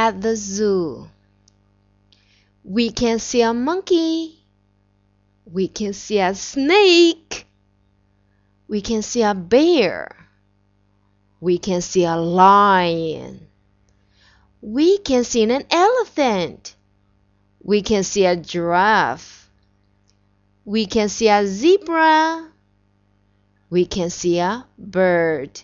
at the zoo. We can see a monkey. We can see a snake. We can see a bear. We can see a lion. We can see an elephant. We can see a giraffe. We can see a zebra. We can see a bird.